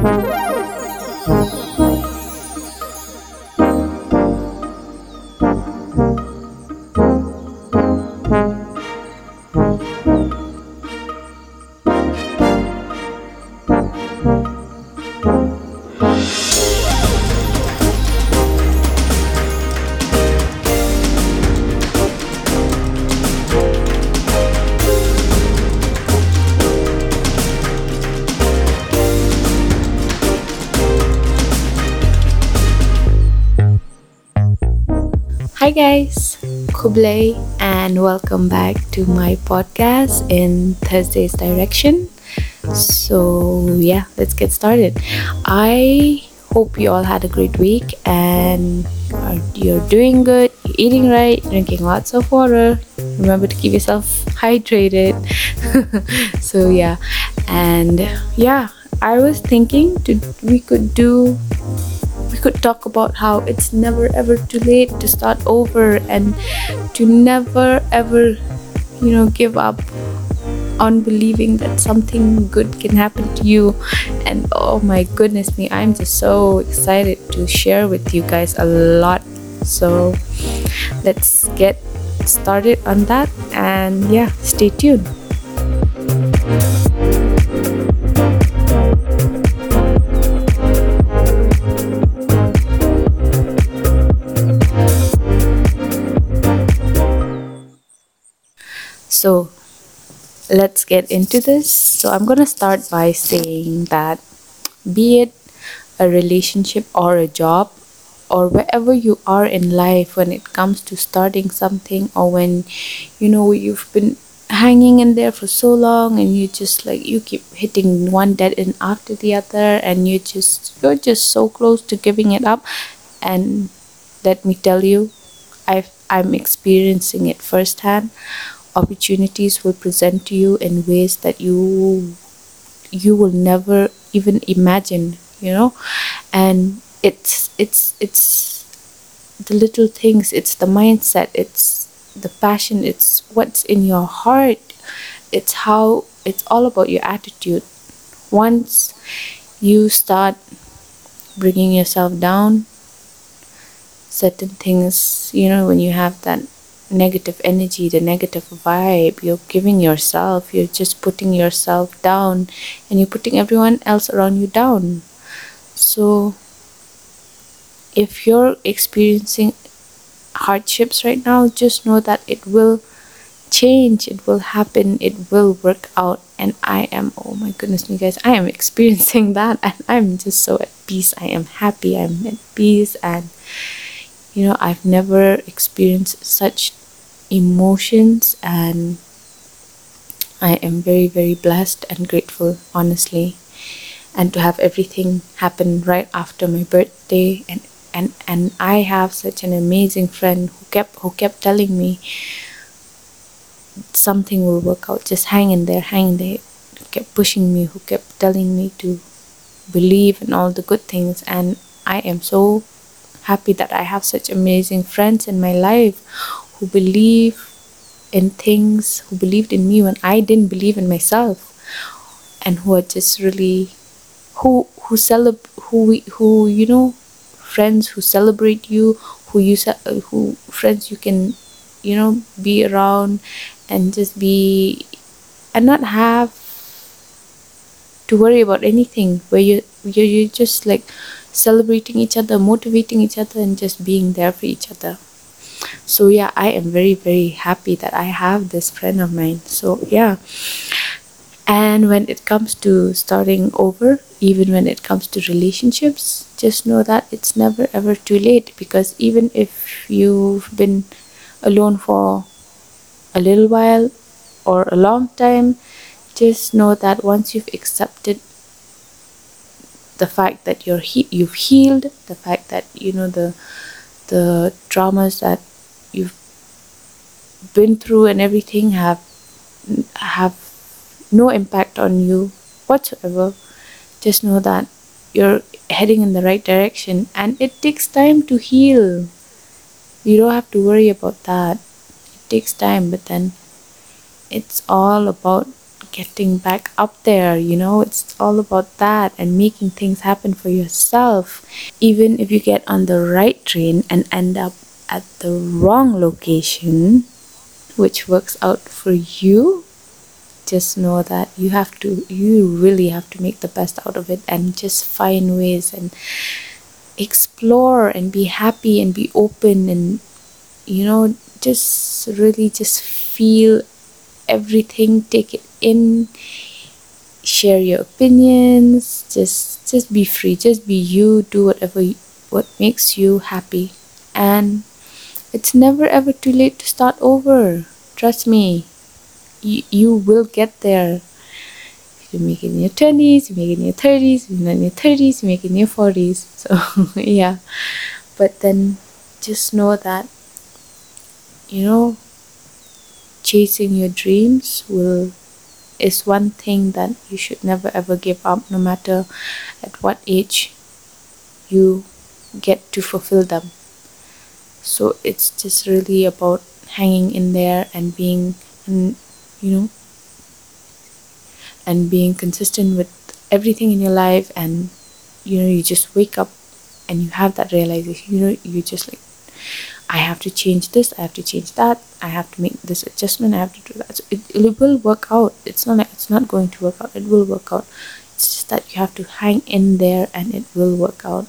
Hi guys, Kublai, and welcome back to my podcast in Thursday's Direction. So, yeah, let's get started. I hope you all had a great week and are, you're doing good, you're eating right, drinking lots of water. Remember to keep yourself hydrated. so, yeah, and yeah, I was thinking to we could do we could talk about how it's never ever too late to start over and to never ever you know give up on believing that something good can happen to you. And oh my goodness me i'm just so excited to share with you guys a lot. So let's get started on that. And yeah stay tuned So let's get into this. So I'm going to start by saying that be it a relationship or a job or wherever you are in life when it comes to starting something or when you know you've been hanging in there for so long and you just like you keep hitting one dead end after the other and you just you're just so close to giving it up and let me tell you i i'm experiencing it firsthand opportunities will present to you in ways that you you will never even imagine you know? And it's it's it's the little things it's the mindset it's the passion it's what's in your heart. It's how it's all about your attitude. Once you start bringing yourself down certain things you know when you have that negative energy, the negative vibe. You're giving yourself, you're just putting yourself down, and you're putting everyone else around you down. So, if you're experiencing hardships right now, just know that it will change, it will happen, it will work out. And I am, oh my goodness, you guys, I am experiencing that, and I'm just so at peace. I am happy, I'm at peace, and you know, I've never experienced such emotions and I am very, very blessed and grateful, honestly. And to have everything happen right after my birthday and and and I have such an amazing friend who kept who kept telling me something will work out. Just hang in there, hang in there. Who kept pushing me, who kept telling me to believe in all the good things and I am so happy that I have such amazing friends in my life who believe in things, who believed in me when I didn't believe in myself, and who are just really who who celeb who who you know friends who celebrate you, who you who friends you can you know be around and just be and not have to worry about anything where you you're, you're just like celebrating each other motivating each other and just being there for each other. So yeah i am very very happy that i have this friend of mine. So yeah. And when it comes to starting over even when it comes to relationships just know that it's never ever too late because even if you've been alone for a little while or a long time just know that once you've accepted the fact that you're he- you've healed the fact that you know the the traumas that you've been through and everything have have no impact on you whatsoever. Just know that you're heading in the right direction and it takes time to heal. You don't have to worry about that. It takes time but then it's all about getting back up there, you know, it's all about that and making things happen for yourself. Even if you get on the right train and end up at the wrong location, which works out for you, just know that you have to, you really have to make the best out of it and just find ways and explore and be happy and be open and, you know, just really just feel everything, take it in, share your opinions, just just be free, just be you, do whatever you, what makes you happy. And it's never ever too late to start over. Trust me. You, you will get there. You make it in your 20s, you make it in your 30s, you make it in your 30s, you make it in your 40s. So, yeah. But then just know that, you know, chasing your dreams will is one thing that you should never ever give up no matter at what age you get to fulfill them. So it's just really about hanging in there and being and you know and being consistent with everything in your life. And you know you just wake up and you have that realization you know you just like I have to change this, I have to change that, I have to make this adjustment, I have to do that. So it, it will work out. It's not like it's not going to work out. It will work out. It's just that you have to hang in there and it will work out.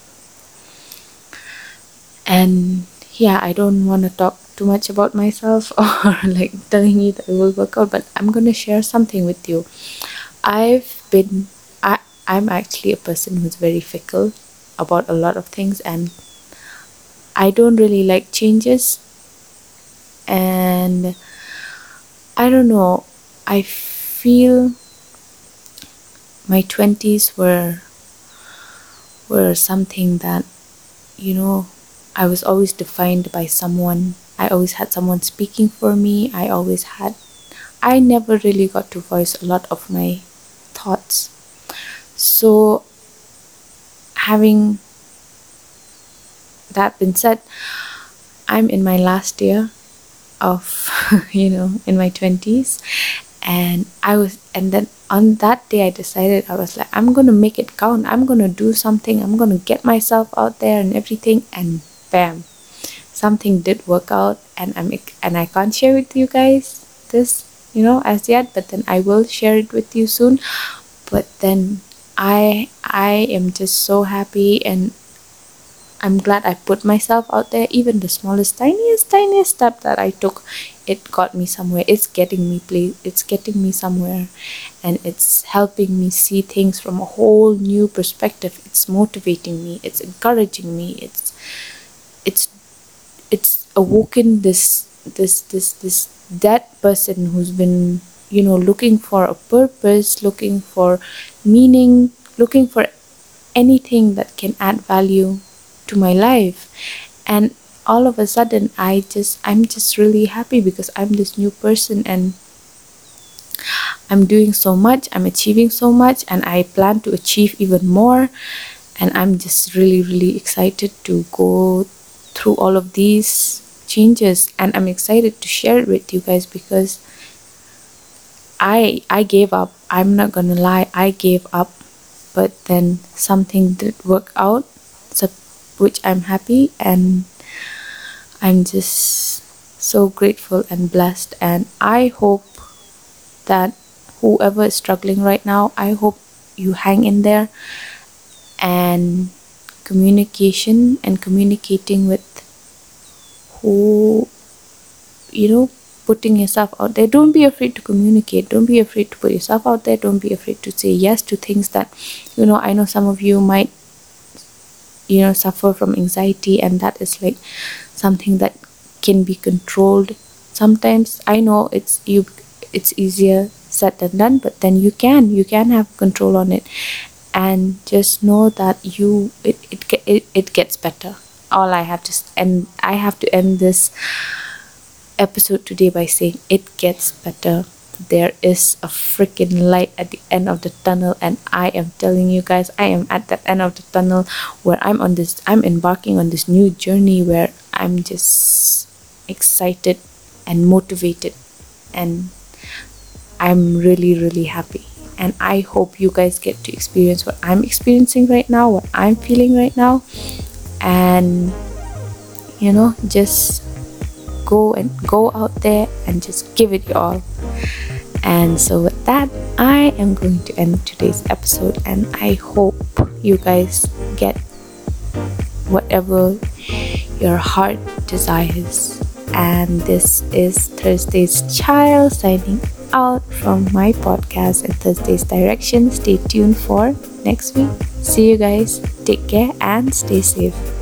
And yeah, I don't want to talk too much about myself or like telling you that it will work out, but I'm gonna share something with you. I've been I I'm actually a person who's very fickle about a lot of things and I don't really like changes. And I don't know. I feel my 20s were were something that you know I was always defined by someone. I always had someone speaking for me. I always had I never really got to voice a lot of my thoughts. So having that being said, I'm in my last year of, you know, in my 20s. And I was, and then on that day, I decided I was like, I'm going to make it count. I'm going to do something. I'm going to get myself out there and everything. And bam, something did work out. And I'm, and I can't share with you guys this, you know, as yet, but then I will share it with you soon. But then I, I am just so happy and I'm glad I put myself out there. Even the smallest, tiniest, tiniest step that I took, it got me somewhere. It's getting me place. It's getting me somewhere, and it's helping me see things from a whole new perspective. It's motivating me. It's encouraging me. It's, it's, it's awoken this this this this dead person who's been you know looking for a purpose, looking for meaning, looking for anything that can add value to my life. And all of a sudden i just i'm just really happy because i'm this new person and i'm doing so much i'm achieving so much and i plan to achieve even more. And i'm just really really excited to go through all of these changes. And i'm excited to share it with you guys because i i gave up. I'm not gonna lie i gave up. But then something did work out. So which I'm happy and I'm just so grateful and blessed. And I hope that whoever is struggling right now I hope you hang in there and communication and communicating with who you know putting yourself out there. Don't be afraid to communicate. Don't be afraid to put yourself out there. Don't be afraid to say yes to things that you know i know some of you might you know suffer from anxiety and that is like something that can be controlled. Sometimes i know it's you it's easier said than done but then you can you can have control on it. And just know that you it it, it, it gets better. All i have to and i have to end this episode today by saying it gets better there is a freaking light at the end of the tunnel and i am telling you guys i am at the end of the tunnel where i'm on this i'm embarking on this new journey where i'm just excited and motivated and I'm really, really happy. And I hope you guys get to experience what I'm experiencing right now, what I'm feeling right now. And, you know, just go and go out there and just give it your all. And so, with that, I am going to end today's episode, and I hope you guys get whatever your heart desires. And this is Thursday's Child signing out from my podcast and Thursday's Direction. Stay tuned for next week. See you guys. Take care and stay safe.